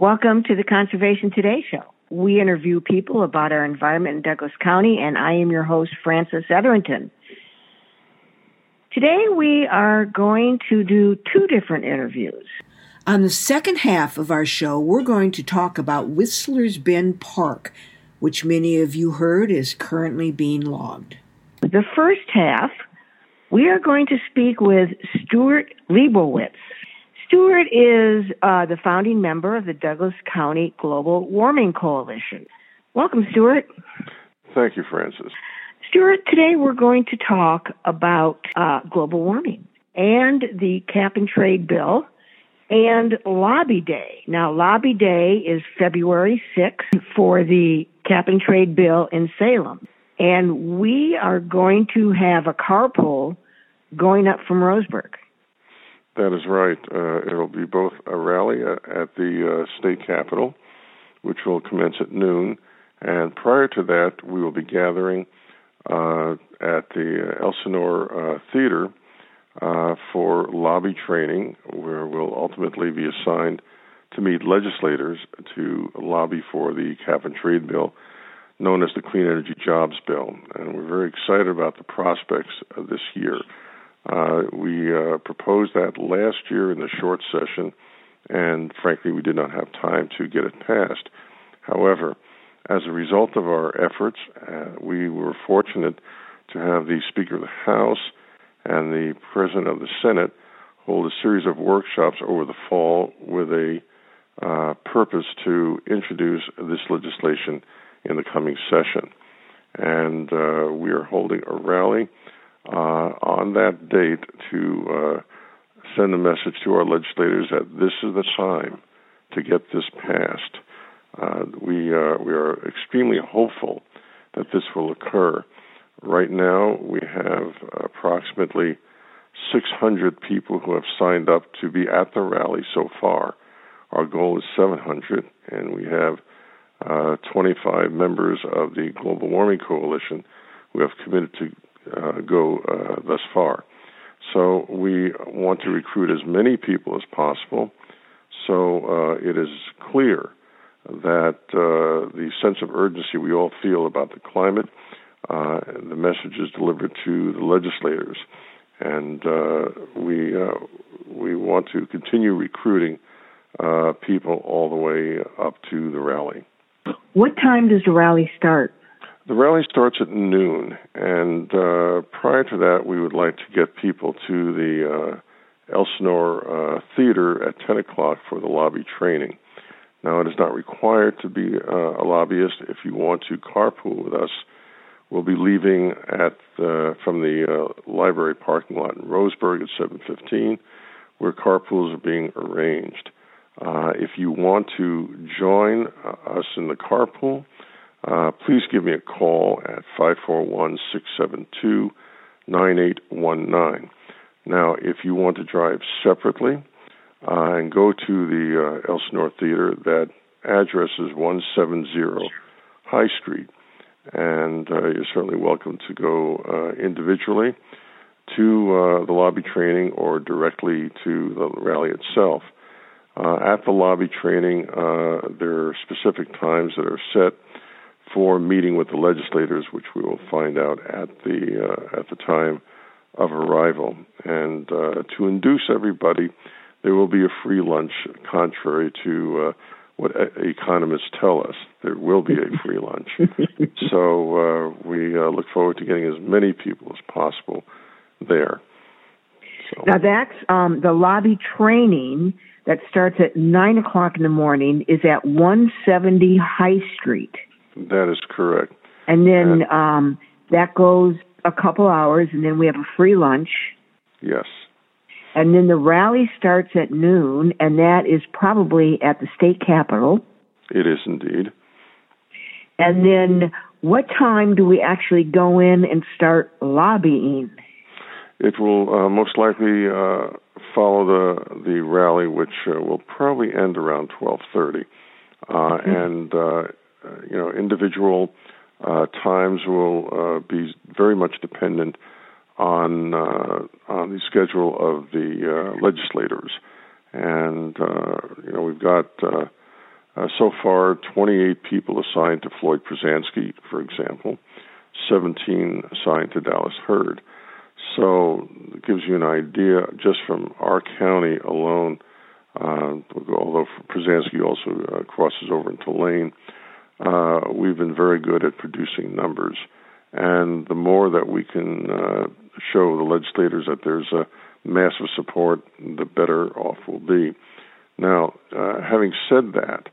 Welcome to the Conservation Today show. We interview people about our environment in Douglas County, and I am your host, Frances Etherington. Today we are going to do two different interviews. On the second half of our show, we're going to talk about Whistler's Bend Park, which many of you heard is currently being logged. The first half, we are going to speak with Stuart Liebowitz. Stuart is uh, the founding member of the Douglas County Global Warming Coalition. Welcome, Stuart. Thank you, Frances. Stuart, today we're going to talk about uh, global warming and the cap and trade bill and Lobby Day. Now, Lobby Day is February 6th for the cap and trade bill in Salem. And we are going to have a carpool going up from Roseburg. That is right. Uh, it'll be both a rally at, at the uh, state capitol, which will commence at noon, and prior to that, we will be gathering uh, at the Elsinore uh, Theater uh, for lobby training, where we'll ultimately be assigned to meet legislators to lobby for the cap and trade bill known as the Clean Energy Jobs Bill. And we're very excited about the prospects of this year. Uh, we uh, proposed that last year in the short session, and frankly, we did not have time to get it passed. However, as a result of our efforts, uh, we were fortunate to have the Speaker of the House and the President of the Senate hold a series of workshops over the fall with a uh, purpose to introduce this legislation in the coming session. And uh, we are holding a rally on that date to uh, send a message to our legislators that this is the time to get this passed. Uh, we uh, we are extremely hopeful that this will occur. Right now, we have approximately 600 people who have signed up to be at the rally so far. Our goal is 700, and we have uh, 25 members of the Global Warming Coalition who have committed to uh, go uh, thus far. So we want to recruit as many people as possible. So uh, it is clear that uh, the sense of urgency we all feel about the climate, uh, the message is delivered to the legislators, and we we want to continue recruiting people all the way up to the rally. What time does the rally start? The rally starts at noon, and uh, prior to that, we would like to get people to the uh, Elsinore uh, Theater at 10 o'clock for the lobby training. Now, it is not required to be uh, a lobbyist. If you want to carpool with us, we'll be leaving at the, from the uh, library parking lot in Roseburg at 7:15, where carpools are being arranged. Uh, if you want to join uh, us in the carpool, uh, please give me a call at 541 672 9819. Now, if you want to drive separately uh, and go to the uh, Elsinore Theater, that address is 170 High Street. And uh, you're certainly welcome to go uh, individually to uh, the lobby training or directly to the rally itself. Uh, at the lobby training, there are specific times that are set for meeting with the legislators, which we will find out at the uh, at the time of arrival. And uh, to induce everybody, there will be a free lunch, contrary to uh, what economists tell us. There will be a free lunch. so uh, we uh, look forward to getting as many people as possible there. So. Now that's um, the lobby training that starts at nine o'clock in the morning is at 170 High Street. That is correct. And then and, um, that goes a couple hours, and then we have a free lunch. Yes. And then the rally starts at noon, and that is probably at the state capitol. It is indeed. And then what time do we actually go in and start lobbying? It will uh, most likely uh, follow the the rally, which uh, will probably end around twelve thirty, uh, mm-hmm. and uh, you know individual uh, times will uh, be very much dependent on uh, on the schedule of the uh, legislators, and uh, you know we've got uh, Uh, so far, 28 people assigned to Floyd Prozanski, for example, 17 assigned to Dallas Heard. So it gives you an idea just from our county alone. Uh, although Prozanski also uh, crosses over into Lane, uh, we've been very good at producing numbers. And the more that we can uh, show the legislators that there's a massive support, the better off we'll be. Now, uh, having said that,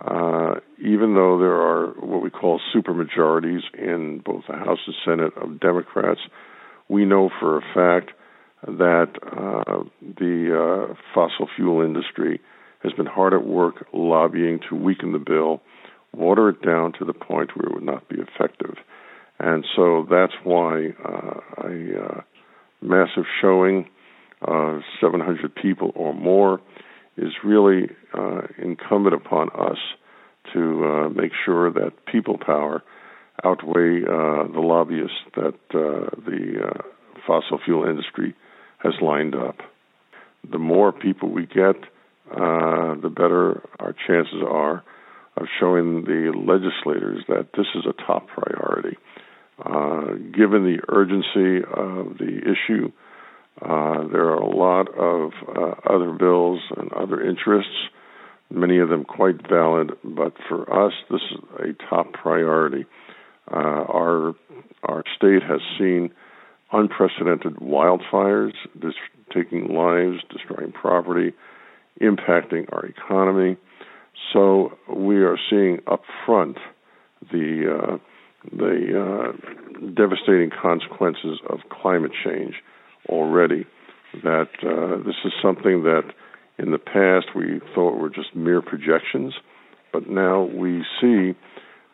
uh, even though there are what we call supermajorities in both the House and Senate of Democrats, we know for a fact that uh, the uh, fossil fuel industry has been hard at work lobbying to weaken the bill, water it down to the point where it would not be effective. And so that's why uh, a uh, massive showing of 700 people or more is really uh, incumbent upon us to uh, make sure that people power outweigh uh, the lobbyists that uh, the fossil fuel industry has lined up. The more people we get, the better our chances are of showing the legislators that this is a top priority. Uh, given the urgency of the issue, uh, there are a lot of uh, other bills and other interests, many of them quite valid, but for us, this is a top priority. Uh, our our state has seen unprecedented wildfires, dis- taking lives, destroying property, impacting our economy. So we are seeing up front the uh, the uh, devastating consequences of climate change already that uh, this is something that in the past we thought were just mere projections, but now we see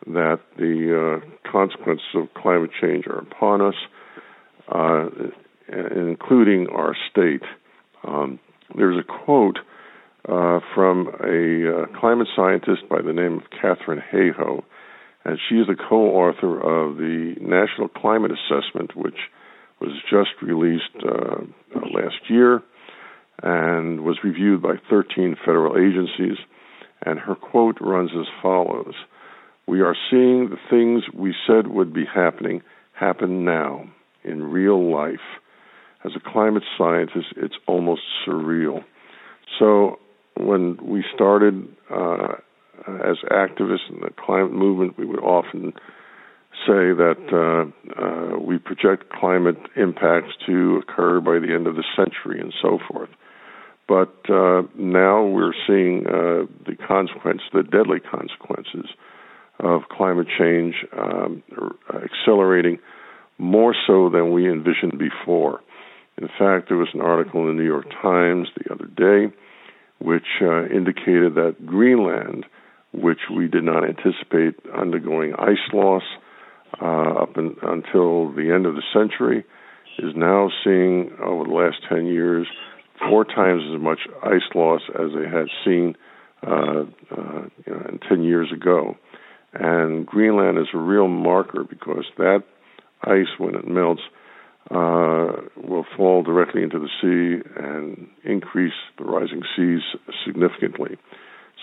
that the uh, consequences of climate change are upon us, uh, including our state. Um, there's a quote uh, from a uh, climate scientist by the name of Katharine Hayhoe, and she is the co author of the National Climate Assessment, which was just released uh, last year and was reviewed by 13 federal agencies. And her quote runs as follows We are seeing the things we said would be happening happen now in real life. As a climate scientist, it's almost surreal. So, when we started uh, as activists in the climate movement, we would often say that uh, uh, we project climate impacts to occur by the end of the century and so forth. But uh, now we're seeing uh, the consequence, the deadly consequences of climate change um, accelerating more so than we envisioned before. In fact, there was an article in the New York Times the other day which uh, indicated that Greenland, which we did not anticipate undergoing ice loss, uh, up in, until the end of the century, is now seeing over the last 10 years four times as much ice loss as they had seen uh, uh, you know, 10 years ago. And Greenland is a real marker because that ice, when it melts, uh, will fall directly into the sea and increase the rising seas significantly.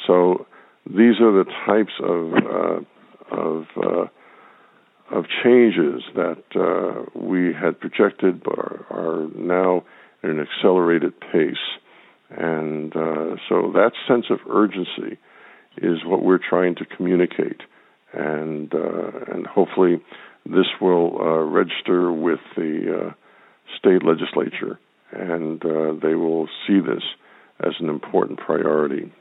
So these are the types of uh, of uh, of changes that uh, we had projected but are, are, now at an accelerated pace. And uh, so that sense of urgency is what we're trying to communicate. And, and hopefully this will uh, register with the uh, state legislature and uh, they will see this as an important priority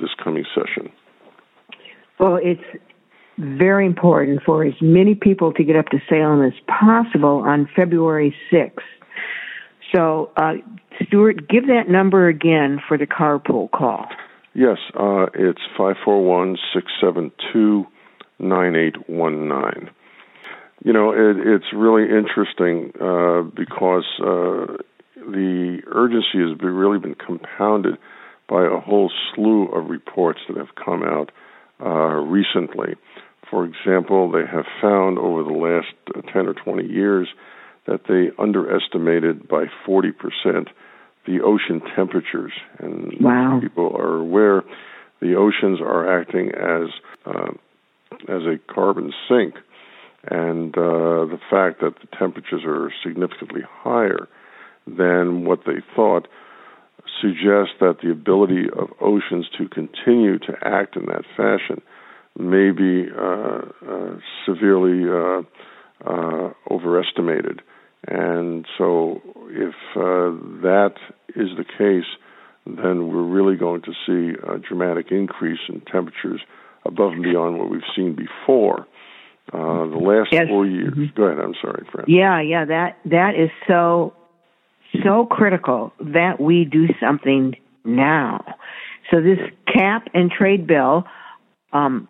this coming session. Well, it's very important for as many people to get up to Salem as possible on February 6th. So, uh, Stuart, give that number again for the carpool call. Yes, uh, it's 541 672 9819. You know, it, it's really interesting uh, because uh, the urgency has been, really been compounded by a whole slew of reports that have come out uh, recently. For example, they have found over the last uh, 10 or 20 years that they underestimated by 40% the ocean temperatures. And wow. people are aware the the oceans are acting as uh, as a carbon sink, and uh, the fact that the temperatures are significantly higher than what they thought suggests that the ability of oceans to continue to act in that fashion may be uh, uh, severely uh, uh overestimated. And so, if uh, that is the case, then we're really going to see a dramatic increase in temperatures above and beyond what we've seen before. Uh, the last yes. four years. Mm-hmm. Go ahead. I'm sorry, Fran. Yeah, yeah. That that is so so critical that we do something now. So this cap and trade bill, um,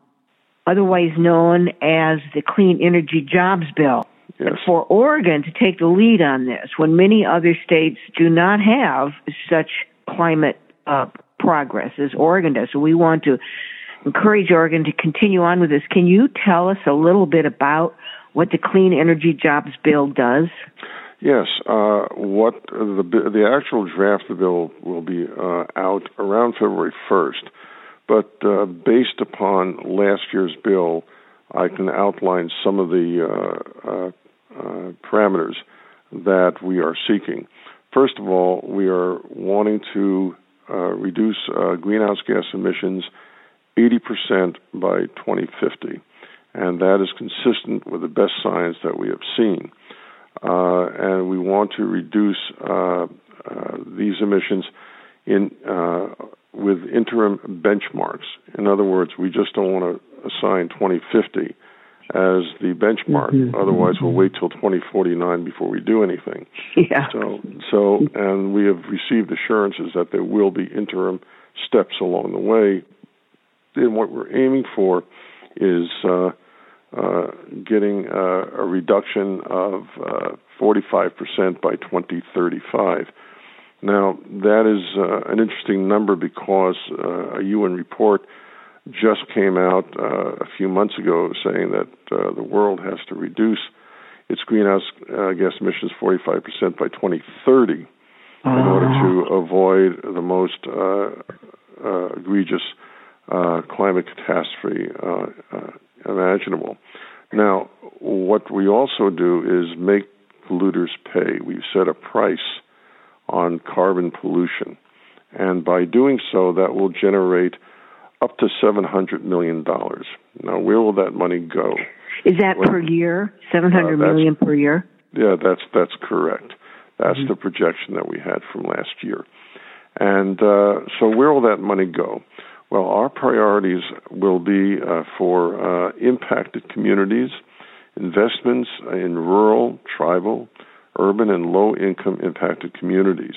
otherwise known as the Clean Energy Jobs Bill, yes. for Oregon to take the lead on this, when many other states do not have such climate uh, progress as Oregon does. So we want to encourage Oregon to continue on with this. Can you tell us a little bit about what the Clean Energy Jobs Bill does? Yes, uh, what the the actual draft of the bill will be uh, out around February first, but uh, based upon last year's bill, I can outline some of the uh, uh, uh, parameters that we are seeking. First of all, we are wanting to reduce greenhouse gas emissions 80% by 2050, and that is consistent with the best science that we have seen. Uh, and we want to reduce uh, uh, these emissions in uh, with interim benchmarks. In other words, we just don't want to assign 2050 as the benchmark. Mm-hmm. Otherwise, we'll wait till 2049 before we do anything. Yeah. So, so, and we have received assurances that there will be interim steps along the way. And what we're aiming for is uh, uh, getting uh, a reduction of uh, 45% by 2035. Now, that is uh, an interesting number because uh, a UN report just came out uh, a few months ago saying that the world has to reduce its greenhouse gas emissions 45% by 2030 in order to ah. avoid the most egregious climate catastrophe imaginable. Now, what we also do is make polluters pay. We've set a price on carbon pollution. And by doing so, that will generate up to $700 million. Now, where will that money go? Is that well, per year? Seven hundred uh, million per year? Yeah, that's that's correct. That's mm-hmm. the projection that we had from last year. And uh, so, where will that money go? Well, our priorities will be uh, for uh, impacted communities, investments in rural, tribal, urban, and low income impacted communities.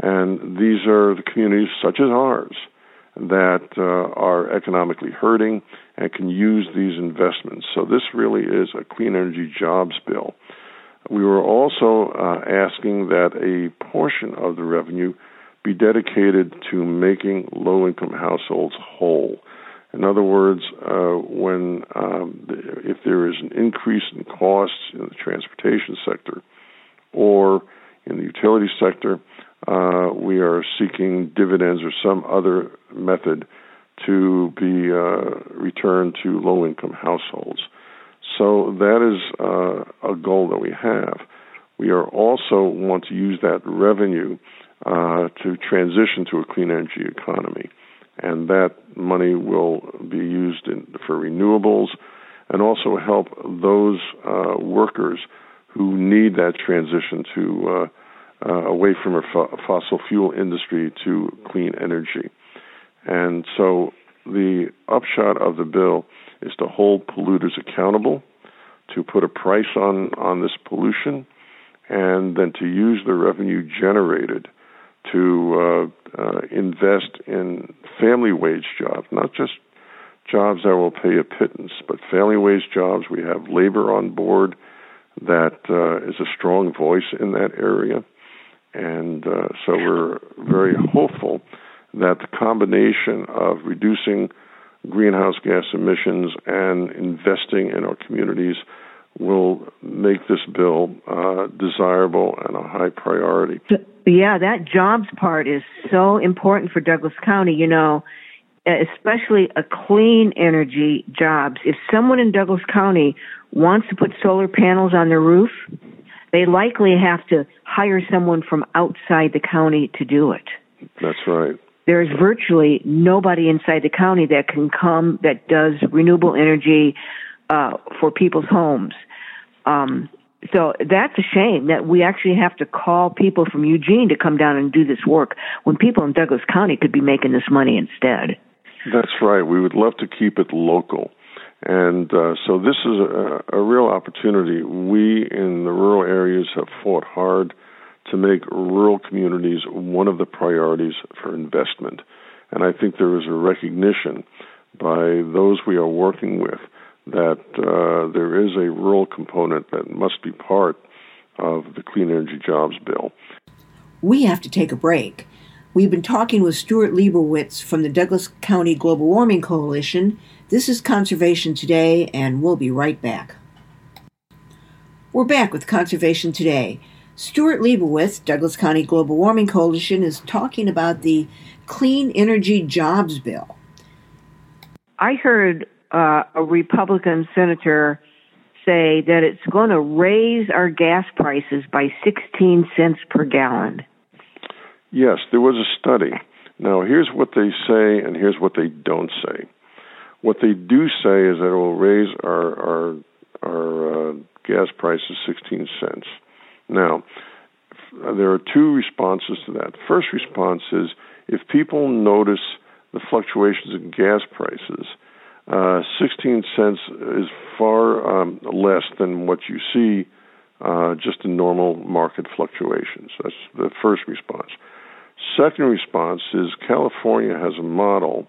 And these are the communities such as ours that uh, are economically hurting and can use these investments. So, this really is a clean energy jobs bill. We were also uh, asking that a portion of the revenue be dedicated to making low income households whole. In other words, uh, when um, if there is an increase in costs in the transportation sector or in the utility sector, uh, we are seeking dividends or some other method to be uh, returned to low income households. So that is uh, a goal that we have. We are also want to use that revenue uh, to transition to a clean energy economy. And that money will be used in, for renewables and also help those uh, workers who need that transition to uh, uh away from a fo- fossil fuel industry to clean energy. And so the upshot of the bill is to hold polluters accountable, to put a price on, on this pollution, and then to use the revenue generated to uh, uh, invest in family wage jobs, not just jobs that will pay a pittance, but family wage jobs. We have labor on board that uh, is a strong voice in that area. And uh, so we're very hopeful that the combination of reducing greenhouse gas emissions and investing in our communities will make this bill uh, desirable and a high priority. Yeah, that jobs part is so important for Douglas County. You know, especially a clean energy jobs. If someone in Douglas County wants to put solar panels on their roof, they likely have to hire someone from outside the county to do it. That's right. There's virtually nobody inside the county that can come that does renewable energy uh, for people's homes. Um, so that's a shame that we actually have to call people from Eugene to come down and do this work when people in Douglas County could be making this money instead. That's right. We would love to keep it local. And uh, so this is a, a real opportunity. We in the rural areas have fought hard to make rural communities one of the priorities for investment. And I think there is a recognition by those we are working with that uh, there is a rural component that must be part of the Clean Energy Jobs Bill. We have to take a break. We've been talking with Stuart Liebowitz from the Douglas County Global Warming Coalition. This is Conservation Today, and we'll be right back. We're back with Conservation Today. Stuart Liebowitz, Douglas County Global Warming Coalition, is talking about the Clean Energy Jobs Bill. I heard uh, a Republican senator say that it's going to raise our gas prices by 16 cents per gallon. Yes, there was a study. Now, here's what they say, and here's what they don't say. What they do say is that it will raise our our, our uh, gas prices 16 cents. Now, there are two responses to that. First response is if people notice the fluctuations in gas prices, uh, 16 cents is far um, less than what you see uh, just in normal market fluctuations. That's the first response. Second response is California has a model,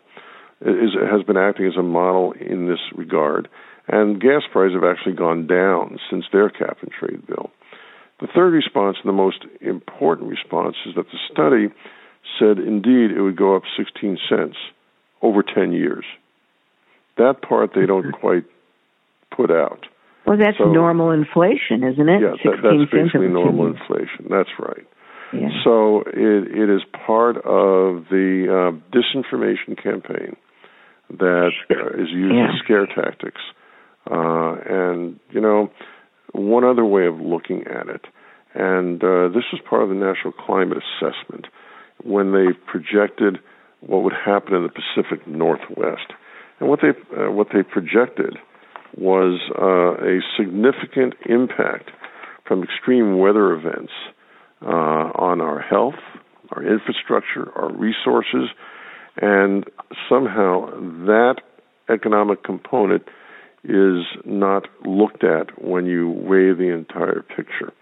is, has been acting as a model in this regard, and gas prices have actually gone down since their cap and trade bill. The third response, and the most important response, is that the study said indeed it would go up 16 cents over 10 years. That part they don't quite put out. Well, that's so, normal inflation, isn't it? Yeah, that, that's basically normal inflation. That's right. Yeah. So it, it is part of the uh, disinformation campaign that uh, is using yeah. scare tactics. Uh, and, you know, one other way of looking at it, and uh, this was part of the National Climate Assessment when they projected what would happen in the Pacific Northwest. And what they uh, what they projected was uh, a significant impact from extreme weather events uh, on our health, our infrastructure, our resources, and somehow that economic component is not looked at when you weigh the entire picture.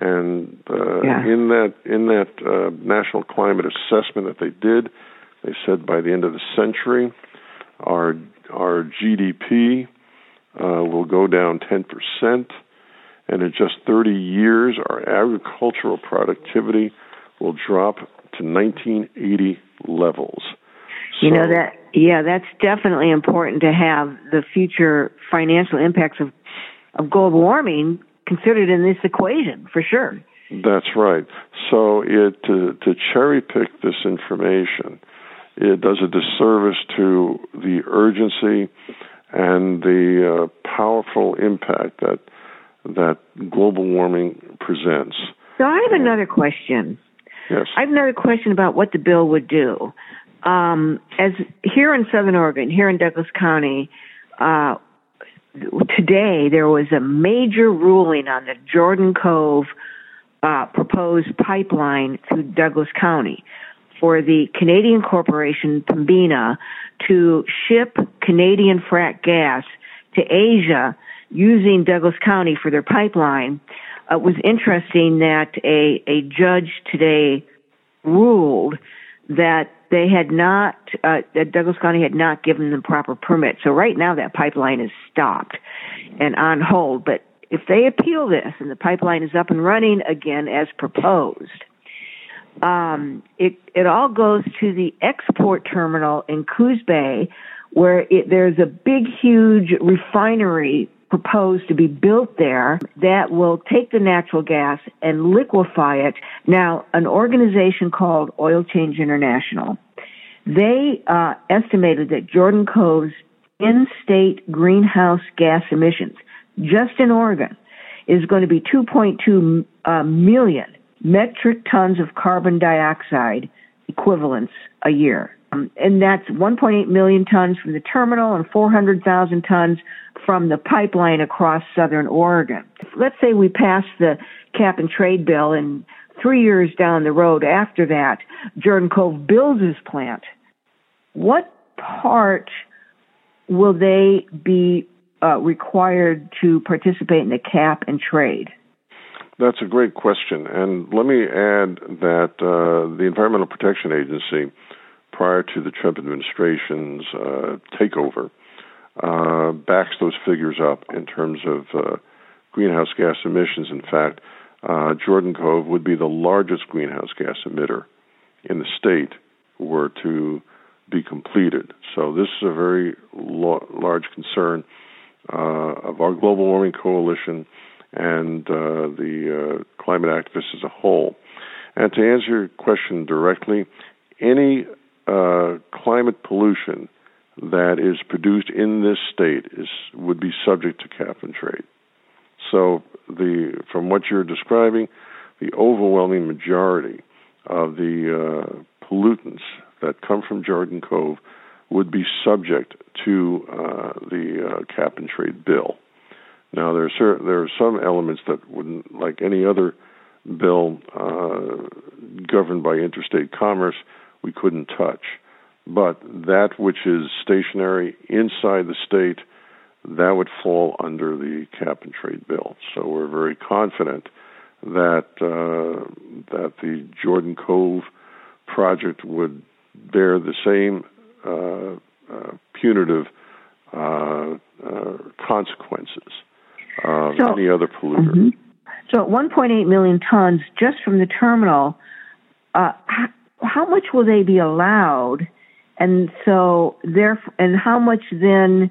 And uh, yeah. in that in that uh, national climate assessment that they did, they said by the end of the century, our our GDP uh, will go down 10 percent, and in just 30 years, our agricultural productivity will drop to 1980 levels. You know that, yeah, that's definitely important to have the future financial impacts of of global warming considered in this equation for sure. That's right. So it to, to cherry pick this information it does a disservice to the urgency and the uh, powerful impact that that global warming presents. So I have another question. Yes. I have another question about what the bill would do. Um, as here in Southern Oregon, here in Douglas County, uh, today there was a major ruling on the Jordan Cove uh, proposed pipeline through Douglas County for the Canadian corporation Pembina to ship Canadian frack gas to Asia using Douglas County for their pipeline. Uh, it was interesting that a, a judge today ruled that they had not, uh, that Douglas County had not given them proper permit. So right now that pipeline is stopped and on hold. But if they appeal this and the pipeline is up and running again as proposed, um, it it all goes to the export terminal in Coos Bay, where it, there's a big, huge refinery proposed to be built there that will take the natural gas and liquefy it. Now, an organization called Oil Change International they uh, estimated that Jordan Cove's in-state greenhouse gas emissions, just in Oregon, is going to be 2.2 uh, million metric tons of carbon dioxide equivalents a year. Um, and that's 1.8 million tons from the terminal and 400,000 tons from the pipeline across southern Oregon. Let's say we pass the cap and trade bill and three years down the road after that, Jordan Cove builds his plant. What part will they be uh, required to participate in the cap and trade? That's a great question. And let me add that uh, the Environmental Protection Agency, prior to the Trump administration's uh, takeover, uh, backs those figures up in terms of uh, greenhouse gas emissions. In fact, uh, Jordan Cove would be the largest greenhouse gas emitter in the state were to be completed. So this is a very lo- large concern uh, of our global warming coalition and uh, the uh, climate activists as a whole. And to answer your question directly, any uh, climate pollution that is produced in this state is would be subject to cap and trade. So the from what you're describing, the overwhelming majority of the uh, pollutants that come from Jordan Cove would be subject to uh, the uh, cap and trade bill. Now there are there are some elements that wouldn't, like any other bill uh, governed by interstate commerce, we couldn't touch. But that which is stationary inside the state that would fall under the cap and trade bill. So we're very confident that uh, that the Jordan Cove project would bear the same uh, uh, punitive uh, uh, so, any other polluter. Mm-hmm. So, at 1.8 million tons just from the terminal, uh, how, how much will they be allowed? And so, there, and how much then?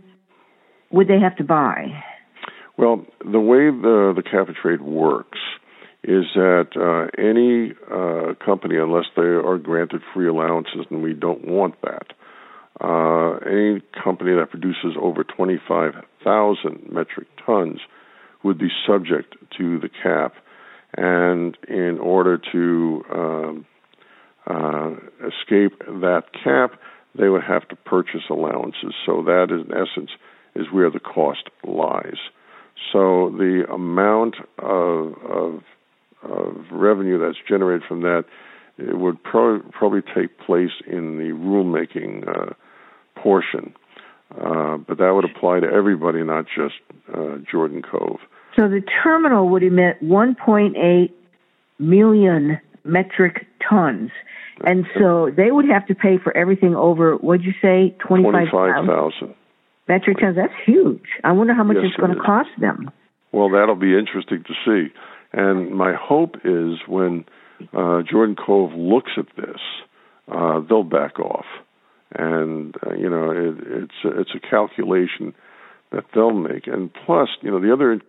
would they have to buy? Well, the way the the cap and trade works is that uh, any uh, company, unless they are granted free allowances, and we don't want that, uh, any company that produces over 25,000 metric tons would be subject to the cap. And in order to um, uh, escape that cap, they would have to purchase allowances. So that in essence, is where the cost lies. So the amount of, of, of revenue that's generated from that it would pro- probably take place in the rulemaking uh, portion. Uh, but that would apply to everybody, not just uh, Jordan Cove. So the terminal would emit 1.8 million metric tons. And so they would have to pay for everything over, what'd you say, 25,000? 25,000 metric tons. That's huge. I wonder how much yes, it's going to cost them. Well, that'll be interesting to see. And my hope is when uh, Jordan Cove looks at this, uh, they'll back off. And uh, you know, it, it's a, it's a calculation that they'll make. And plus, you know, the other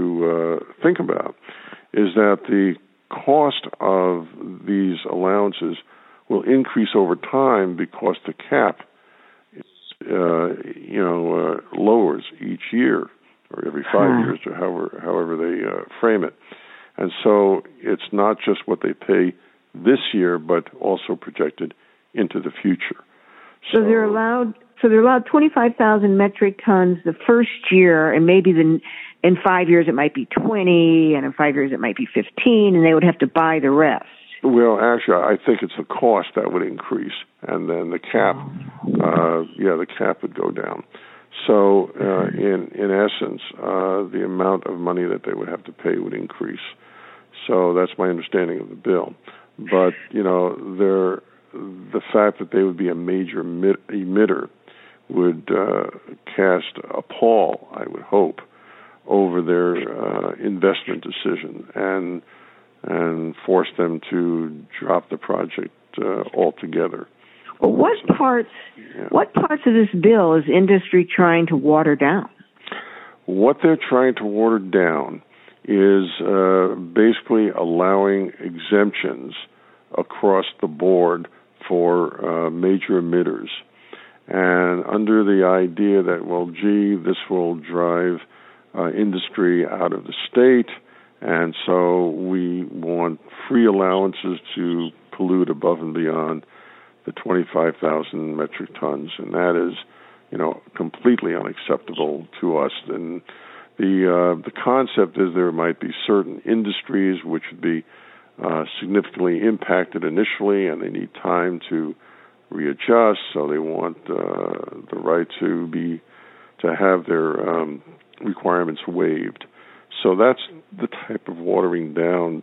to uh, think about is that the cost of these allowances will increase over time because the cap uh, you know, uh, lowers each year or every five hmm. years or however however they uh, frame it. And so it's not just what they pay this year, but also projected into the future. So, so they're allowed. So they're allowed 25,000 metric tons the first year, and maybe then in five years it might be 20, and in five years it might be 15, and they would have to buy the rest. Well, actually, I think it's the cost that would increase, and then the cap, uh, yeah, the cap would go down. So, uh, in in essence, uh, the amount of money that they would have to pay would increase. So that's my understanding of the bill. But you know, there, the fact that they would be a major emitter would uh, cast a pall, I would hope, over their uh, investment decision and and force them to drop the project uh, altogether. Well, what so, parts yeah. what parts of this bill is industry trying to water down? What they're trying to water down is uh, basically allowing exemptions across the board for uh, major emitters. And under the idea that, well, gee, this will drive industry out of the state, and so we want free allowances to pollute above and beyond the 25,000 metric tons, and that is, you know, completely unacceptable to us. And the uh, the concept is there might be certain industries which would be uh, significantly impacted initially, and they need time to readjust. So they want uh, the right to be to have their um, requirements waived. So that's the type of watering down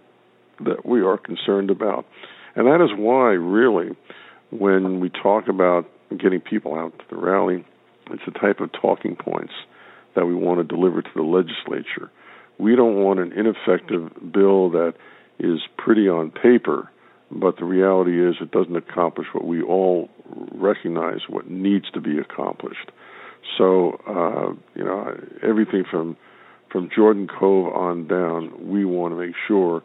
that we are concerned about, and that is why, really, when we talk about getting people out to the rally, it's the type of talking points that we want to deliver to the legislature. We don't want an ineffective bill that is pretty on paper, but the reality is it doesn't accomplish what we all recognize what needs to be accomplished. So, uh, you know, everything from from Jordan Cove on down, we want to make sure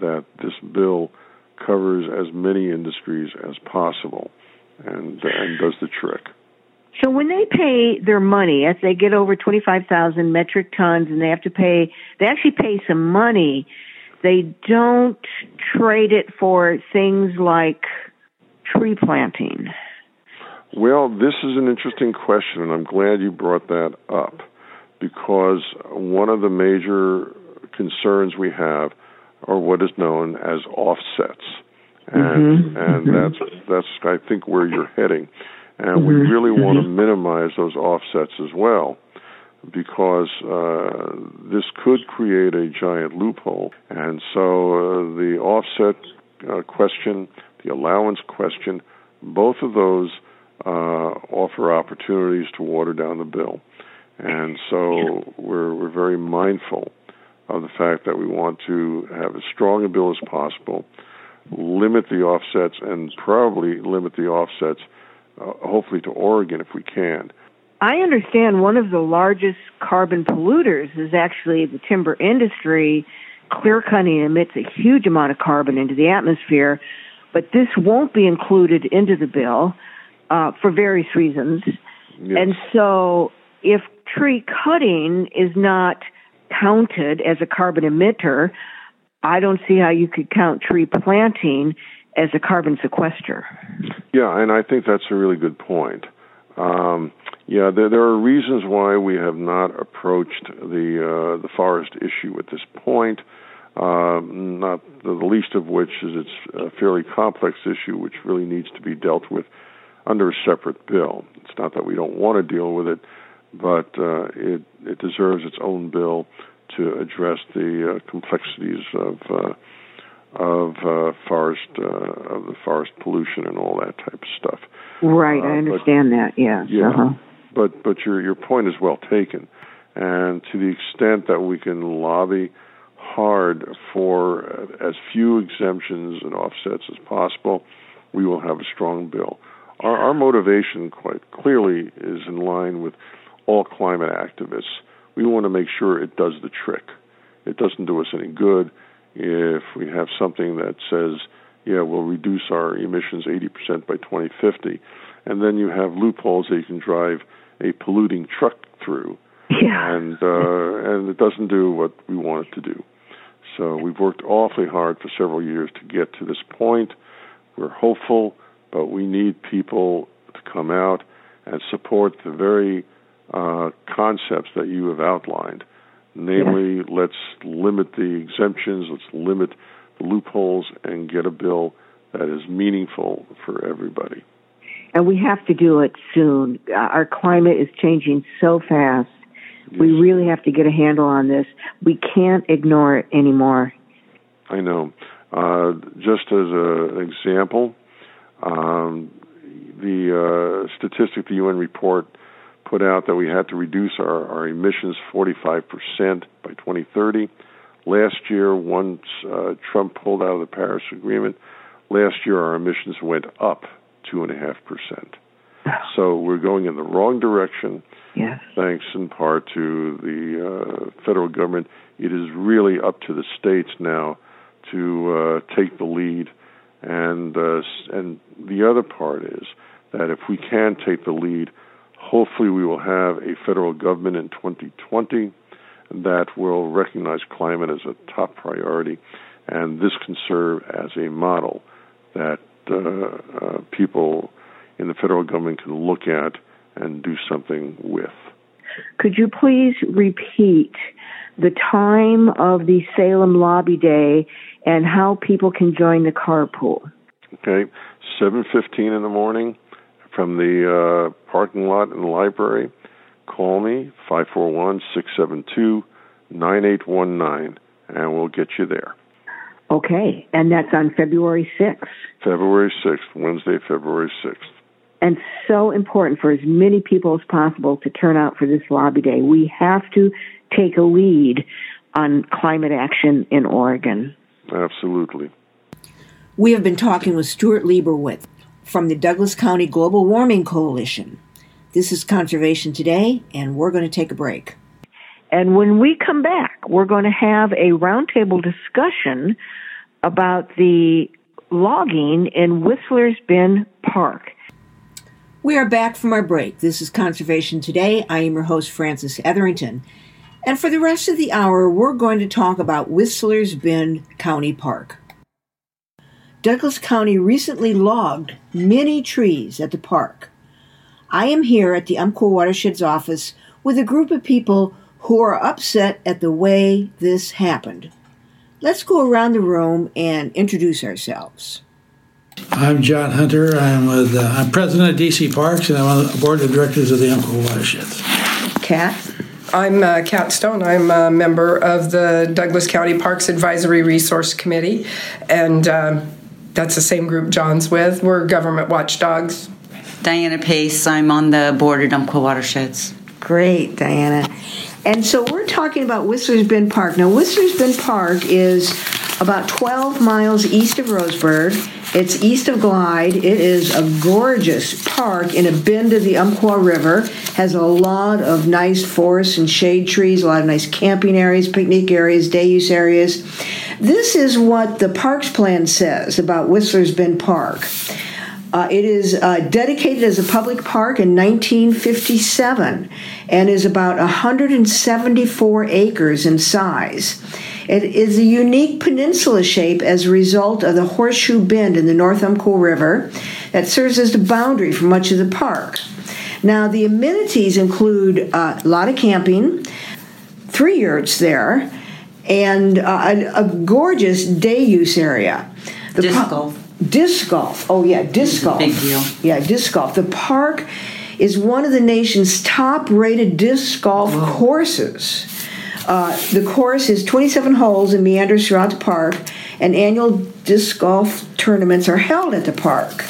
that this bill covers as many industries as possible and and does the trick. So when they pay their money, as they get over 25,000 metric tons and they have to pay, they actually pay some money. They don't trade it for things like tree planting. Well, this is an interesting question, and I'm glad you brought that up because one of the major concerns we have are what is known as offsets, and mm-hmm. and mm-hmm. that's that's I think where you're heading and we Mm-hmm. really want to minimize those offsets as well because uh, this could create a giant loophole. And so uh, the offset uh, question, the allowance question, both of those uh, offer opportunities to water down the bill. And so we're, we're very mindful of the fact that we want to have as strong a bill as possible, limit the offsets, and probably limit the offsets uh, hopefully to Oregon if we can. I understand one of the largest carbon polluters is actually the timber industry. Clear cutting emits a huge amount of carbon into the atmosphere, but this won't be included into the bill uh, for various reasons. Yes. And so, if tree cutting is not counted as a carbon emitter, I don't see how you could count tree planting as a carbon sequester. Yeah, and I think that's a really good point. Um, yeah, there, there are reasons why we have not approached the uh, the forest issue at this point. Um, not the, the least of which is it's a fairly complex issue which really needs to be dealt with under a separate bill. It's not that we don't want to deal with it, but uh, it it deserves its own bill to address the uh, complexities of uh, of uh, forest uh, of the forest pollution and all that type of stuff. Right, I but- understand that. Yes. Yeah. Uh-huh. But but your your point is well taken, and to the extent that we can lobby hard for as few exemptions and offsets as possible, we will have a strong bill. Our, our motivation, quite clearly, is in line with all climate activists. We want to make sure it does the trick. It doesn't do us any good if we have something that says, yeah, we'll reduce our emissions 80% by 2050, and then you have loopholes that you can drive a polluting truck through, Yeah. and uh, and it doesn't do what we want it to do. So we've worked awfully hard for several years to get to this point. We're hopeful, but we need people to come out and support the very uh, concepts that you have outlined. Namely, let's limit the exemptions, let's limit the loopholes, and get a bill that is meaningful for everybody. and we have to do it soon. Uh, Our climate is changing so fast. We really have to get a handle on this. We can't ignore it anymore. I know. Uh, just as a, an example, um, the uh, statistic the UN report put out that we had to reduce our, our emissions 45% by 2030. Last year, once uh, Trump pulled out of the Paris Agreement, last year our emissions went up 2.5%. So we're going in the wrong direction Yes. thanks in part to the uh, federal government. It is really up to the states now to uh, take the lead And uh, and the other part is that if we can take the lead, hopefully we will have a federal government in 2020 that will recognize climate as a top priority, and this can serve as a model that uh, uh, people in the federal government can look at and do something with. Could you please repeat the time of the Salem Lobby Day and how people can join the carpool? Okay, 7:15 in the morning from the uh, parking lot in the library. Call me 541-672-9819 and we'll get you there. Okay, and that's on February 6th. February 6th, Wednesday, February 6th. And so important for as many people as possible to turn out for this lobby day. We have to take a lead on climate action in Oregon. Absolutely. We have been talking with Stuart Liebowitz from the Douglas County Global Warming Coalition. This is Conservation Today, and we're going to take a break. And when we come back, we're going to have a roundtable discussion about the logging in Whistler's Bend Park. We are back from our break. This is Conservation Today. I am your host, Frances Etherington. And for the rest of the hour, we're going to talk about Whistler's Bend County Park. Douglas County recently logged many trees at the park. I am here at the Umpqua Watersheds office with a group of people who are upset at the way this happened. Let's go around the room and introduce ourselves. I'm John Hunter. I'm with uh, I'm president of DC Parks, and I'm on the board of directors of the Umpqua Watersheds. Kat. I'm uh, Kat Stone. I'm a member of the Douglas County Parks Advisory Resource Committee, and uh, that's the same group John's with. We're government watchdogs. Diana Pace. I'm on the board of Umpqua Watersheds. Great, Diana. And so we're talking about Whistler's Bend Park. Now, Whistler's Bend Park is about 12 miles east of Roseburg. It's east of Glide. It is a gorgeous park in a bend of the Umpqua River. Has a lot of nice forests and shade trees, a lot of nice camping areas, picnic areas, day use areas. This is what the Parks Plan says about Whistler's Bend Park. Uh, it is uh, dedicated as a public park in 1957 and is about 174 acres in size. It is a unique peninsula shape as a result of the Horseshoe Bend in the North Umpqua River that serves as the boundary for much of the park. Now, the amenities include uh, a lot of camping, three yurts there, and uh, a, a, gorgeous day use area. The disc golf. Disc golf. Oh yeah, disc golf. Big deal. Yeah, disc golf. The park is one of the nation's top-rated disc golf Whoa. courses. Uh, the course is 27 holes and meanders throughout the park, and annual disc golf tournaments are held at the park.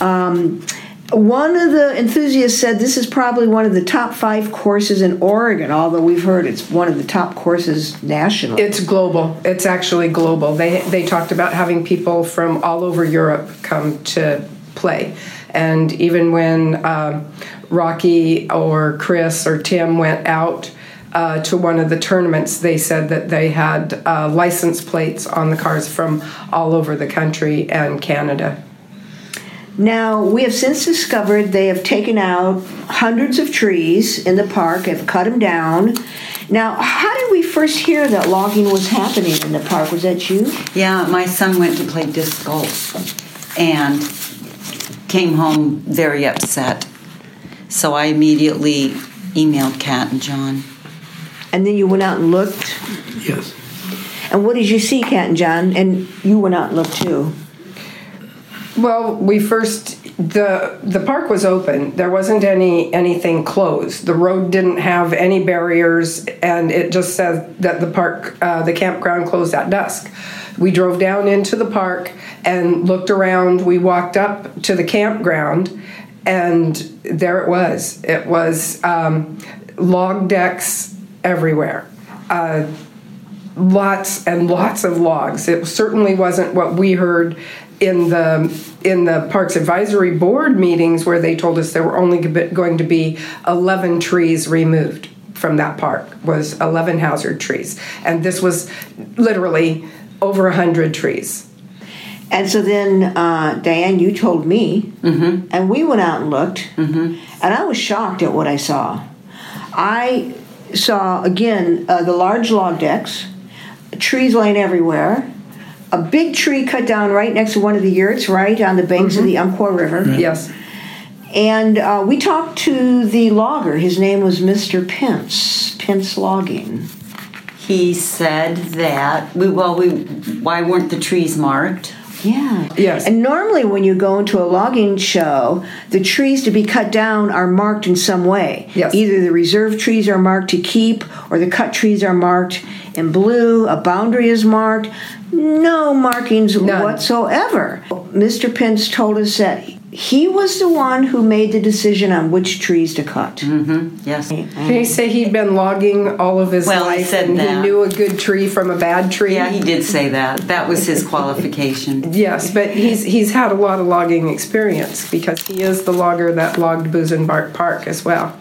Um, one of the enthusiasts said this is probably one of the top five courses in Oregon, although we've heard it's one of the top courses nationally. It's global. It's actually global. They, they talked about having people from all over Europe come to play. And even when uh, Rocky or Chris or Tim went out uh, to one of the tournaments, they said that they had uh, license plates on the cars from all over the country and Canada. Now, we have since discovered they have taken out hundreds of trees in the park, have cut them down. Now, how did we first hear that logging was happening in the park? Was that you? Yeah, my son went to play disc golf and came home very upset. So I immediately emailed Kat and John. And then you went out and looked? Yes. And what did you see, Kat and John? And you went out and looked too. Well, we first the the park was open. There wasn't any anything closed. The road didn't have any barriers, and it just said that the park, uh, the campground, closed at dusk. We drove down into the park and looked around. We walked up to the campground, and there it was. It was um, log decks everywhere. Uh, lots and lots of logs. It certainly wasn't what we heard in the in the Parks Advisory Board meetings where they told us there were only going to be 11 trees removed from that park was 11 hazard trees and this was literally over 100 trees And so then, uh, Diane, you told me, Mm-hmm. and we went out and looked, and I was shocked at what I saw. I saw again uh, the large log decks, trees laying everywhere, a big tree cut down right next to one of the yurts, right on the banks of the Umpqua River. Yes. And uh, we talked to the logger. His name was Mr. Pence, Pence Logging. He said that we well we why weren't the trees marked? Yeah. Yes. And normally, when you go into a logging show, the trees to be cut down are marked in some way. Yes. Either the reserve trees are marked to keep, or the cut trees are marked in blue, a boundary is marked. No markings None. whatsoever. Mr. Pence told us that he was the one who made the decision on which trees to cut. Mm-hmm. Yes. Did he say he'd been logging all of his Well, he life said and that. he knew a good tree from a bad tree? Yeah, he did say that. That was his qualification. Yes, but he's he's had a lot of logging experience because he is the logger that logged Busenbark Park as well.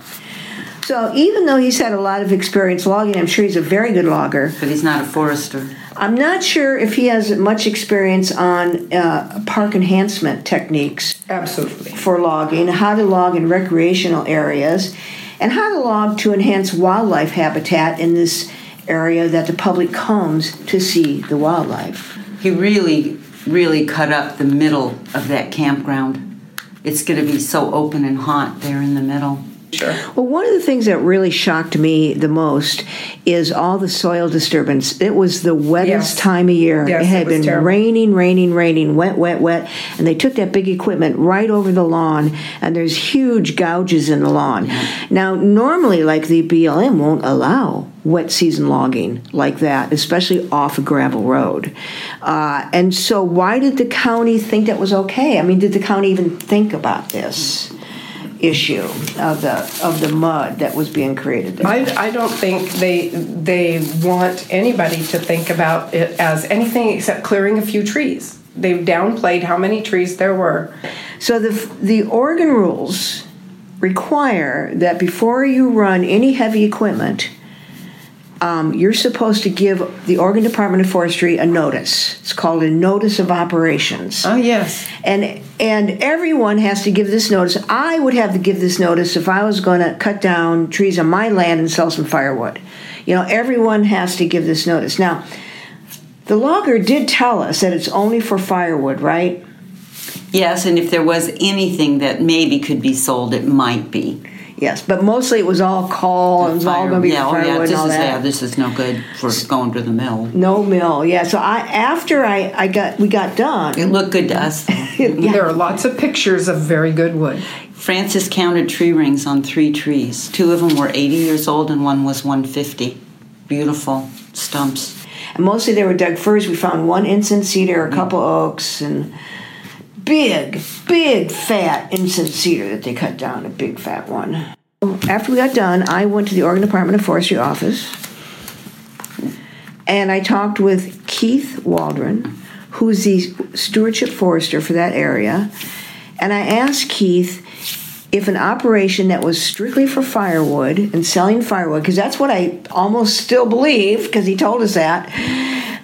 So even though he's had a lot of experience logging, I'm sure he's a very good logger. But he's not a forester. I'm not sure if he has much experience on uh, park enhancement techniques Absolutely. for logging, how to log in recreational areas, and how to log to enhance wildlife habitat in this area that the public comes to see the wildlife. He really, really cut up the middle of that campground. It's going to be so open and hot there in the middle. Sure. Well, one of the things that really shocked me the most is all the soil disturbance. It was the wettest Yes. time of year. Yes, it had it been terrible. raining, raining, raining, wet, wet, wet, and they took that big equipment right over the lawn, and there's huge gouges in the lawn. Now, normally, like the BLM won't allow wet season logging like that, especially off a gravel road. Uh, and so, why did the county think that was okay? I mean, did the county even think about this? Issue of the of the mud that was being created there. I, I don't think they they want anybody to think about it as anything except clearing a few trees. They've downplayed how many trees there were. So the the Oregon rules require that before you run any heavy equipment, um, you're supposed to give the Oregon Department of Forestry a notice. It's called a notice of operations. Oh yes. and and everyone has to give this notice. I would have to give this notice if I was going to cut down trees on my land and sell some firewood. You know, everyone has to give this notice. Now, the logger did tell us that it's only for firewood, right? Yes, and if there was anything that maybe could be sold, it might be. Yes, but mostly it was all coal. It was all going to be yeah, oh, firewood yeah, this and all is that. yeah, this is no good for going to the mill. no mill. Yeah. So I after I I got we got done. It looked good to us. though. There are lots of pictures of very good wood. Frances counted tree rings on three trees. Two of them were 80 years old, and one was 150. Beautiful stumps. And mostly they were Doug firs. We found one incense cedar, a couple oaks, and big, big fat incense cedar that they cut down, a big fat one. After we got done, I went to the Oregon Department of Forestry office and I talked with Keith Waldron, who's the stewardship forester for that area. And I asked Keith if an operation that was strictly for firewood and selling firewood, because that's what I almost still believe, because he told us that,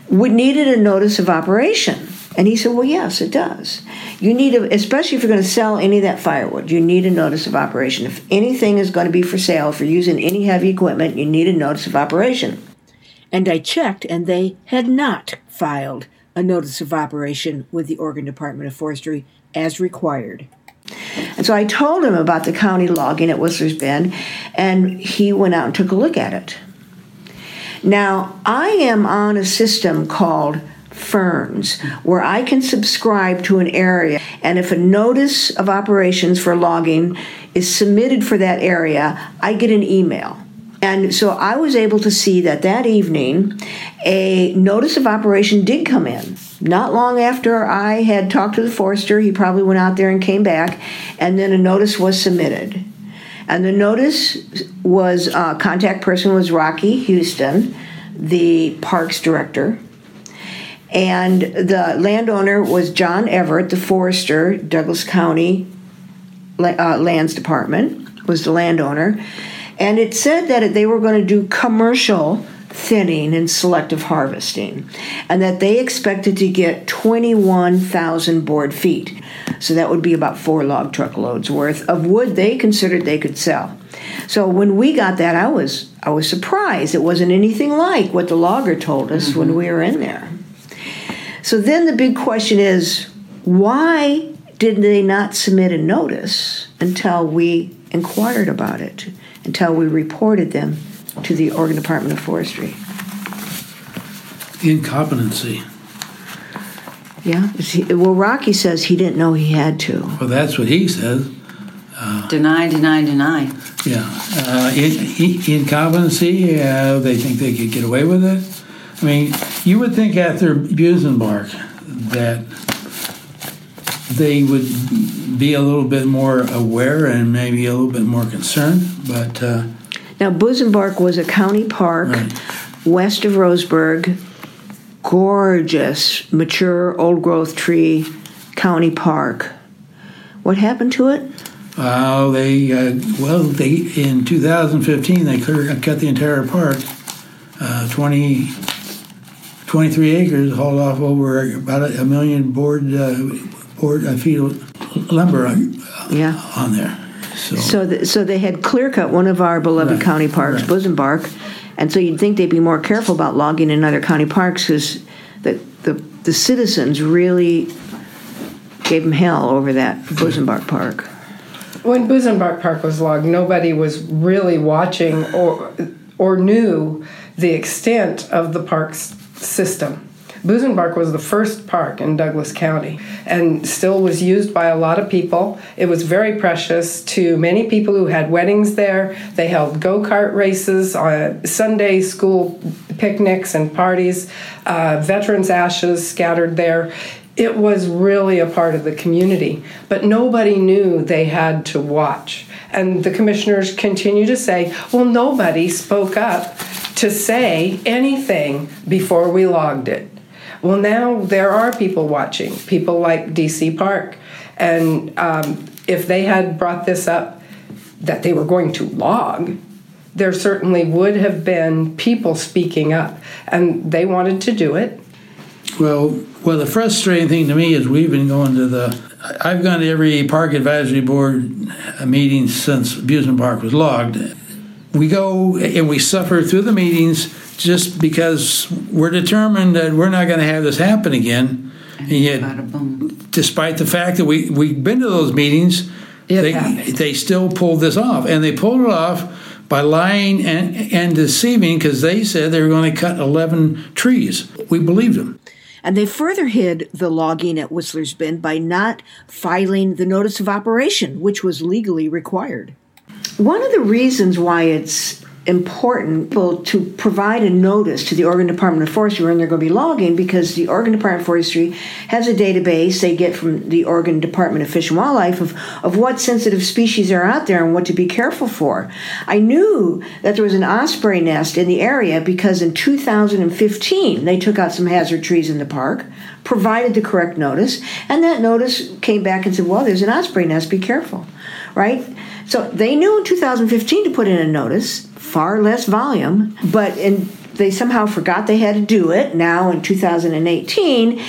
would needed a notice of operation. And he said, "Well, yes, it does. You need, a, especially if you're going to sell any of that firewood, you need a notice of operation. If anything is going to be for sale, if you're using any heavy equipment, you need a notice of operation." And I checked, and they had not filed a notice of operation with the Oregon Department of Forestry as required. And so I told him about the county logging at Whistler's Bend, and he went out and took a look at it. Now, I am on a system called Ferns, where I can subscribe to an area, and if a notice of operations for logging is submitted for that area, I get an email. And so I was able to see that that evening a notice of operation did come in. Not long after I had talked to the forester, he probably went out there and came back, and then a notice was submitted. And the notice was uh, contact person was Rocky Houston, the parks director, and the landowner was John Everett, the forester, Douglas County uh, Lands Department was the landowner, and it said that they were going to do commercial thinning and selective harvesting, and that they expected to get 21,000 board feet. So that would be about four log truck loads worth of wood they considered they could sell. So when we got that, I was I was surprised. It wasn't anything like what the logger told us mm-hmm. when we were in there. So then the big question is, why did they not submit a notice until we inquired about it, until we reported them to the Oregon Department of Forestry? Incompetency. Yeah. He, well, Rocky says he didn't know he had to. Well, that's what he says. Uh, deny, deny, deny. Yeah. Uh, in, incompetency, uh, they think they could get away with it. I mean, you would think after Busenbark that they would be a little bit more aware and maybe a little bit more concerned, but. Uh, now, Busenbark was a county park right. west of Roseburg, gorgeous, mature, old growth tree county park. What happened to it? Uh, they uh, well, they in 2015 they cut the entire park, uh, 20, 23 acres, hauled off over about a, million board uh, board uh, feet of lumber on, yeah. on there. So, so, the, so they had clear cut one of our beloved right, county parks, right. Busenbark, and so you'd think they'd be more careful about logging in other county parks because the, the the citizens really gave them hell over that Busenbark Park. When Busenbark Park was logged, nobody was really watching or or knew the extent of the park's system. Busenbark was the first park in Douglas County and still was used by a lot of people. It was very precious to many people who had weddings there. They held go kart races, on Sunday school picnics and parties, uh, veterans' ashes scattered there. It was really a part of the community, but nobody knew they had to watch. And the commissioners continue to say, well, nobody spoke up to say anything before we logged it. Well, now there are people watching, people like DC Park. And um, if they had brought this up that they were going to log, there certainly would have been people speaking up. And they wanted to do it. Well, well, the frustrating thing to me is we've been going to the. I've gone to every park advisory board meeting since Busenbark was logged. We go and we suffer through the meetings just because we're determined that we're not going to have this happen again. And yet, despite the fact that we, we've been to those meetings, they, they still pulled this off. And they pulled it off by lying and, and deceiving because they said they were going to cut 11 trees. We believed them. And they further hid the logging at Whistler's Bend by not filing the notice of operation, which was legally required. One of the reasons why it's important to provide a notice to the Oregon Department of Forestry when they're going to be logging because the Oregon Department of Forestry has a database they get from the Oregon Department of Fish and Wildlife of, of what sensitive species are out there and what to be careful for. I knew that there was an osprey nest in the area because in 2015 they took out some hazard trees in the park, provided the correct notice, and that notice came back and said, well, there's an osprey nest, be careful, right? So they knew in 2015 to put in a notice far less volume, but in, they somehow forgot they had to do it now in 2018.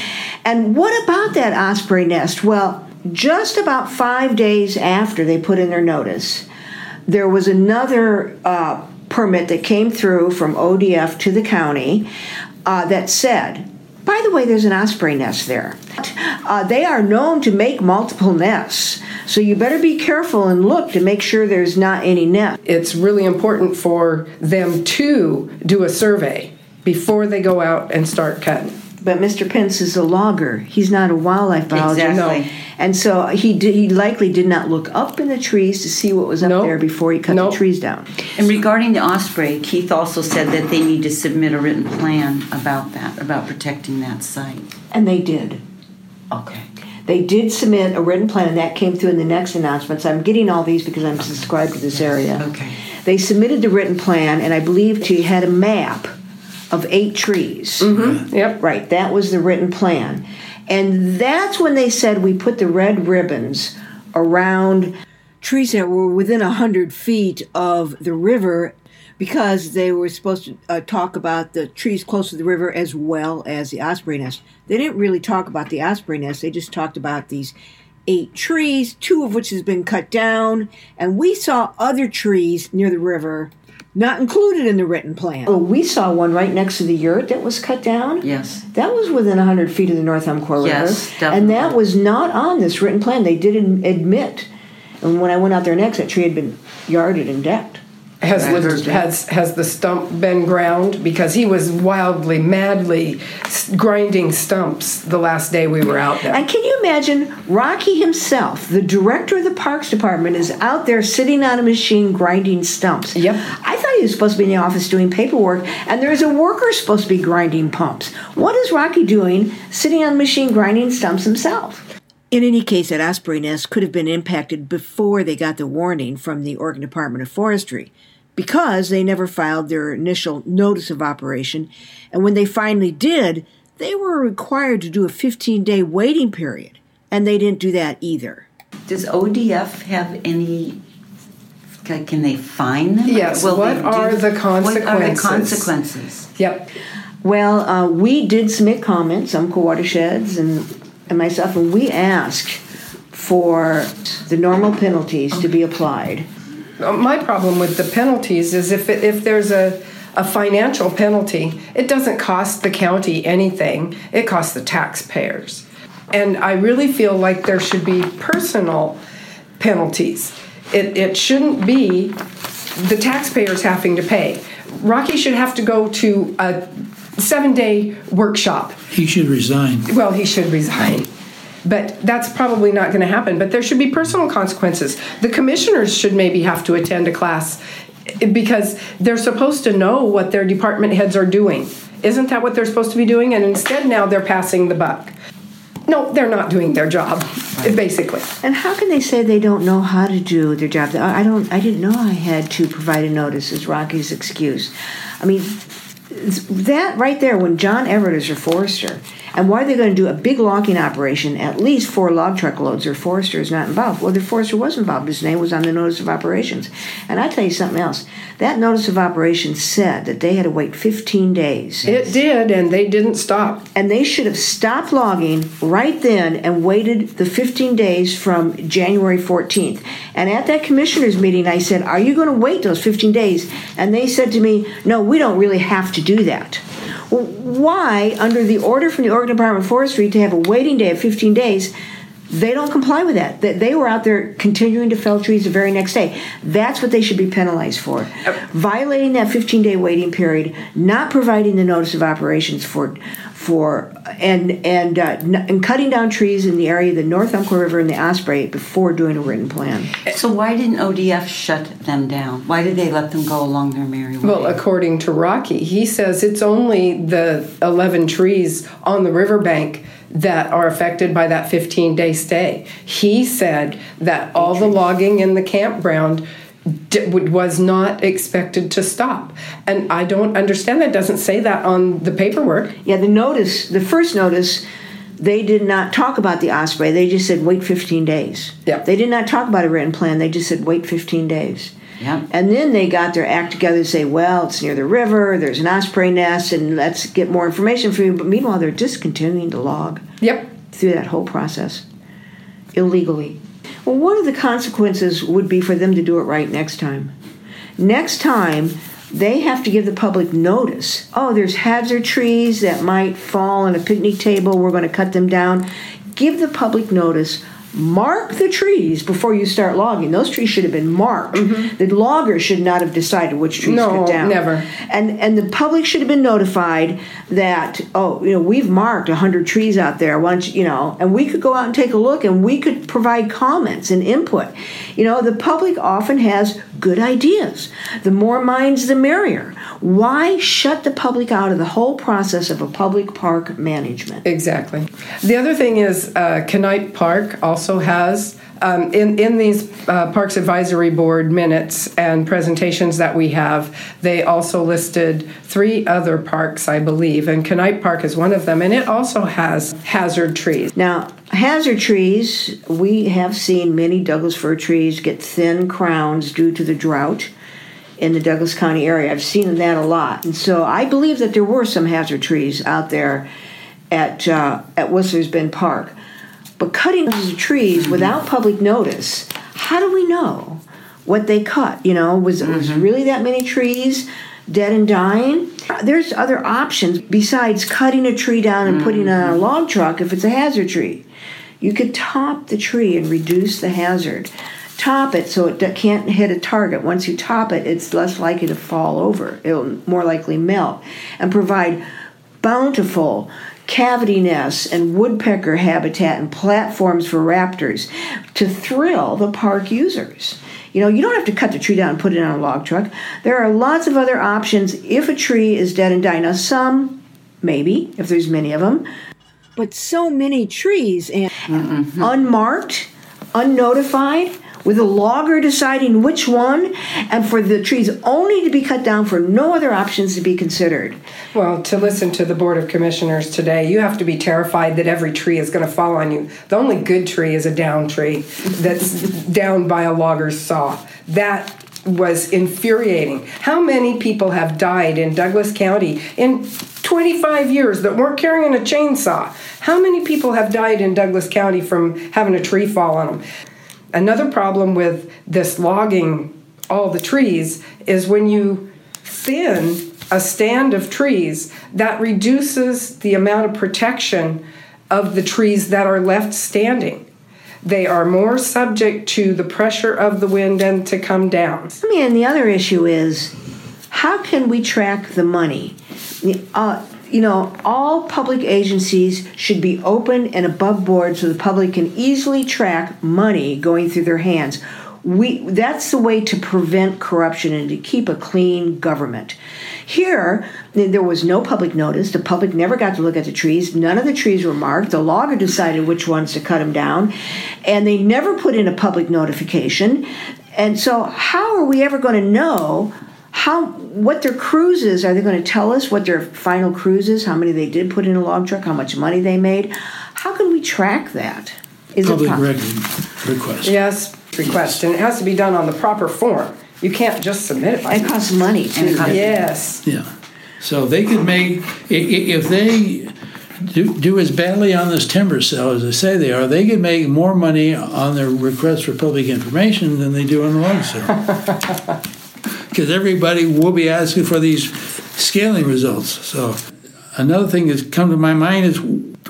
And what about that osprey nest? Well, just about five days after they put in their notice, there was another uh, permit that came through from ODF to the county uh, that said, by the way, there's an osprey nest there. Uh, they are known to make multiple nests. So you better be careful and look to make sure there's not any nest. It's really important for them to do a survey before they go out and start cutting. But Mr. Pence is a logger. He's not a wildlife biologist. Exactly. No. And so he did, he likely did not look up in the trees to see what was up nope. there before he cut nope. the trees down. And regarding the osprey, Keith also said that they need to submit a written plan about that, about protecting that site. And they did. Okay. They did submit a written plan, and that came through in the next announcements. I'm getting all these because I'm subscribed to this area. Okay. They submitted the written plan, and I believe he had a map of eight trees. Mm-hmm. Yep. Right. That was the written plan, and that's when they said we put the red ribbons around trees that were within a hundred feet of the river because they were supposed to uh, talk about the trees close to the river as well as the osprey nest. They didn't really talk about the osprey nest. They just talked about these eight trees, two of which has been cut down, and we saw other trees near the river not included in the written plan. Oh, we saw one right next to the yurt that was cut down. Yes. That was within 100 feet of the North Umpqua Yes, River. definitely. And that was not on this written plan. They didn't admit. And when I went out there next, that tree had been yarded and decked. Has has has the stump been ground? Because he was wildly, madly grinding stumps the last day we were out there. And can you imagine Rocky himself, the director of the Parks Department, is out there sitting on a machine grinding stumps? Yep. I thought he was supposed to be in the office doing paperwork, and there's a worker supposed to be grinding pumps. What is Rocky doing sitting on a machine grinding stumps himself? In any case, that osprey nest could have been impacted before they got the warning from the Oregon Department of Forestry because they never filed their initial notice of operation. And when they finally did, they were required to do a 15 day waiting period. And they didn't do that either. Does ODF have any? Can can they fine them? Yes, Will what they are the consequences? What are the consequences? consequences? Yep. Well, uh, we did submit comments, Umpqua Watersheds and, and myself, and we ask for the normal penalties to be applied. Uh, My problem with the penalties is if it, if there's a a financial penalty, it doesn't cost the county anything. It costs the taxpayers. And I really feel like there should be personal penalties. It, it shouldn't be the taxpayers having to pay. Rocky should have to go to a seven day workshop He should resign. well, he should resign. But that's probably not going to happen. But there should be personal consequences. The commissioners should maybe have to attend a class because they're supposed to know what their department heads are doing. Isn't that what they're supposed to be doing? And instead, now they're passing the buck. No, they're not doing their job, basically. And how can they say they don't know how to do their job? I I don't. I didn't know I had to provide a notice. Is Rocky's excuse? I mean, that right there. When John Everett is your forester, and why are they going to do a big logging operation? At least four log truck loads. Their forester is not involved. Well, their forester was involved. His name was on the notice of operations. And I tell you something else. That notice of operations said that they had to wait 15 days. It did, and they didn't stop. And they should have stopped logging right then and waited the 15 days from January 14th. And at that commissioners meeting, I said, Are you going to wait those 15 days? And they said to me, No, we don't really have to do that. Why, under the order from the Oregon Department of Forestry to have a waiting day of 15 days, they don't comply with that. That They were out there continuing to fell trees the very next day. That's what they should be penalized for. Violating that 15 day waiting period, not providing the notice of operations for, for and and uh, and cutting down trees in the area of the North Umpqua River and the Osprey before doing a written plan. So why didn't ODF shut them down? Why did they let them go along their merry way? Well, according to Rocky, he says it's only the 11 trees on the riverbank that are affected by that 15 day stay. He said that all the logging in the campground d- was not expected to stop. And I don't understand that. Doesn't say that on the paperwork. Yeah, the notice, the first notice, they did not talk about the Osprey. They just said wait 15 days. Yep. They did not talk about a written plan. They just said wait 15 days. Yep. And then they got their act together to say, well, it's near the river, there's an osprey nest, and let's get more information for you. But meanwhile, they're just continuing to log Yep. through that whole process illegally. Well, one of the consequences would be for them to do it right next time. Next time, they have to give the public notice. Oh, there's hazard trees that might fall on a picnic table. We're going to cut them down. Give the public notice. Mark the trees before you start logging. Those trees should have been marked. Mm-hmm. The logger should not have decided which trees No, to cut down. never. And and the public should have been notified that oh you know we've marked hundred trees out there. Once you know, and we could go out and take a look, and we could provide comments and input. You know, the public often has good ideas. The more minds, the merrier. Why shut the public out of the whole process of a public park management? Exactly. The other thing is, uh, Park also has um, in in these uh, Parks Advisory Board minutes and presentations that we have, they also listed three other parks, I believe, and Kanipe Park is one of them, and it also has hazard trees. Now, hazard trees, we have seen many Douglas fir trees get thin crowns due to the drought in the Douglas County area. I've seen that a lot, and so I believe that there were some hazard trees out there at uh, at Whistler's Bend Park. But cutting those trees Mm-hmm. without public notice, how do we know what they cut? You know, was was Mm-hmm. really that many trees dead and dying? There's other options besides cutting a tree down and putting it on a Mm-hmm. log truck if it's a hazard tree. You could top the tree and reduce the hazard. Top it so it can't hit a target. Once you top it, it's less likely to fall over. It'll more likely melt. And provide bountiful cavity nests and woodpecker habitat and platforms for raptors to thrill the park users. You know, you don't have to cut the tree down and put it on a log truck. There are lots of other options if a tree is dead and dying. Now, some, maybe, if there's many of them, but so many trees and mm-hmm. unmarked, unnotified, with a logger deciding which one, and for the trees only to be cut down for no other options to be considered. Well, to listen to the Board of Commissioners today, you have to be terrified that every tree is going to fall on you. The only good tree is a down tree that's down by a logger's saw. That was infuriating. How many people have died in Douglas County in 25 years that weren't carrying a chainsaw? How many people have died in Douglas County from having a tree fall on them? Another problem with this logging all the trees is when you thin a stand of trees, that reduces the amount of protection of the trees that are left standing. They are more subject to the pressure of the wind and to come down. I mean, and the other issue is how can we track the money? Uh, you know, all public agencies should be open and above board so the public can easily track money going through their hands. We that's the way to prevent corruption and to keep a clean government. Here, there was no public notice. The public never got to look at the trees. None of the trees were marked. The logger decided which ones to cut them down, and they never put in a public notification. And so, how are we ever going to know how what their cruise is? Are they going to tell us what their final cruise is? How many they did put in a log truck? How much money they made? How can we track that? Is it Public po- record request. Yes, request, and it has to be done on the proper form. You can't just submit it by. It costs money too. it costs- Yes. Yeah. So they could make, i- i- if they do, do as badly on this timber sale as they say they are, they could make more money on their request for public information than they do on the log sale. Because everybody will be asking for these scaling results. So another thing that's come to my mind is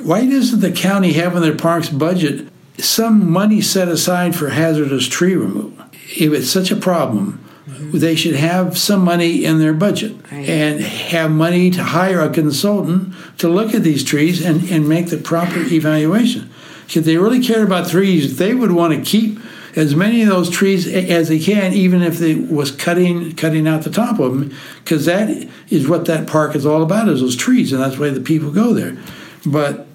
why doesn't the county have in their parks budget some money set aside for hazardous tree removal? If it's such a problem, they should have some money in their budget and have money to hire a consultant to look at these trees and, and make the proper evaluation. If they really cared about trees, they would want to keep as many of those trees as they can, even if they was cutting cutting out the top of them, because that is what that park is all about is those trees, and that's why the people go there. But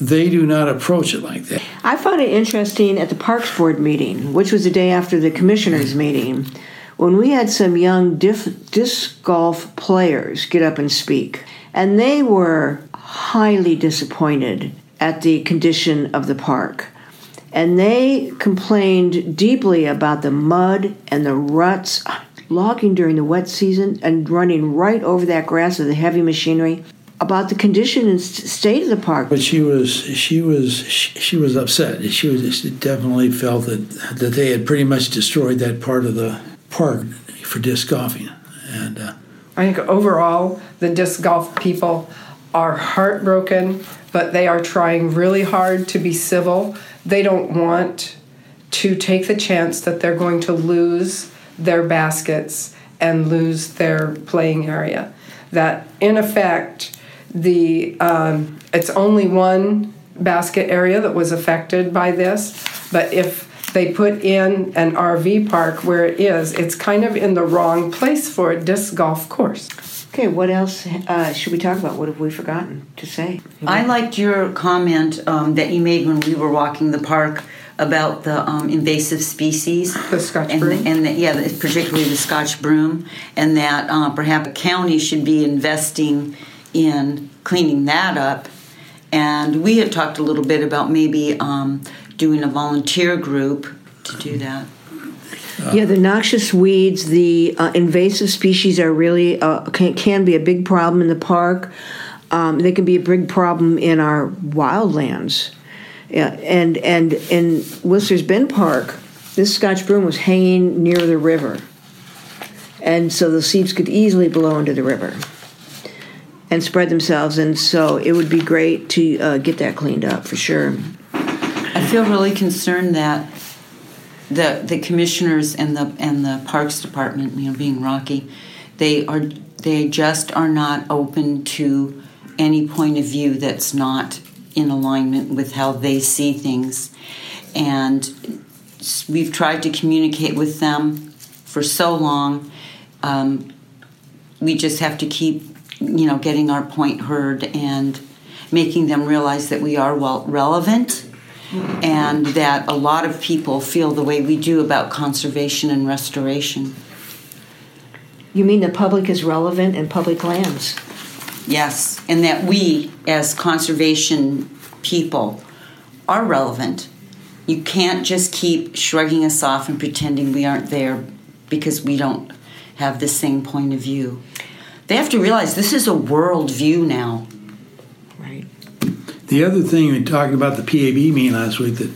they do not approach it like that. I found it interesting at the Parks Board meeting, which was the day after the commissioners' meeting, when we had some young dif- disc golf players get up and speak. And they were highly disappointed at the condition of the park. And they complained deeply about the mud and the ruts, logging during the wet season and running right over that grass with the heavy machinery, about the condition and state of the park. But she was she was she, she was upset. She was she definitely felt that that they had pretty much destroyed that part of the park for disc golfing, and uh, I think overall, the disc golf people are heartbroken, but they are trying really hard to be civil. They don't want to take the chance that they're going to lose their baskets and lose their playing area. That in effect, the um, it's only one basket area that was affected by this, but if they put in an RV park where it is, it's kind of in the wrong place for a disc golf course. Okay, what else uh, should we talk about? What have we forgotten to say? I liked your comment um, that you made when we were walking the park about the um, invasive species. The Scotch and, broom? And the, yeah, the- particularly the Scotch broom, and that uh, perhaps a county should be investing in cleaning that up. And we had talked a little bit about maybe um, doing a volunteer group to do that. Yeah, the noxious weeds, the uh, invasive species are really uh, can, can be a big problem in the park. Um, they can be a big problem in our wildlands. Yeah, and and in Whistler's Bend Park, this Scotch broom was hanging near the river, and so the seeds could easily blow into the river and spread themselves. And so it would be great to uh, get that cleaned up for sure. I feel really concerned that the the commissioners and the and the parks department, you know, being Rocky, they are they just are not open to any point of view that's not in alignment with how they see things, and we've tried to communicate with them for so long. Um, we just have to keep, you know, getting our point heard and making them realize that we are well relevant and that a lot of people feel the way we do about conservation and restoration. You mean the public is relevant in public lands? Yes, and that we, as conservation people, are relevant. You can't just keep shrugging us off and pretending we aren't there because we don't have the same point of view. They have to realize this is a world view now. Right. The other thing we talked about the PAB meeting last week that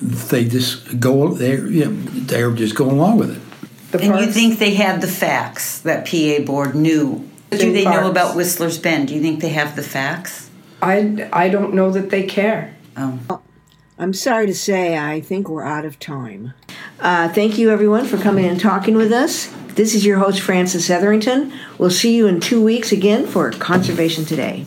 they just go they yeah, they're just going along with it. The And you think they had the facts that PA board knew? Do they know about Whistler's Bend? Do you think they have the facts? I, I don't know that they care. Oh. I'm sorry to say, I think we're out of time. Uh, thank you, everyone, for coming and talking with us. This is your host, Frances Etherington. We'll see you in two weeks again for Conservation Today.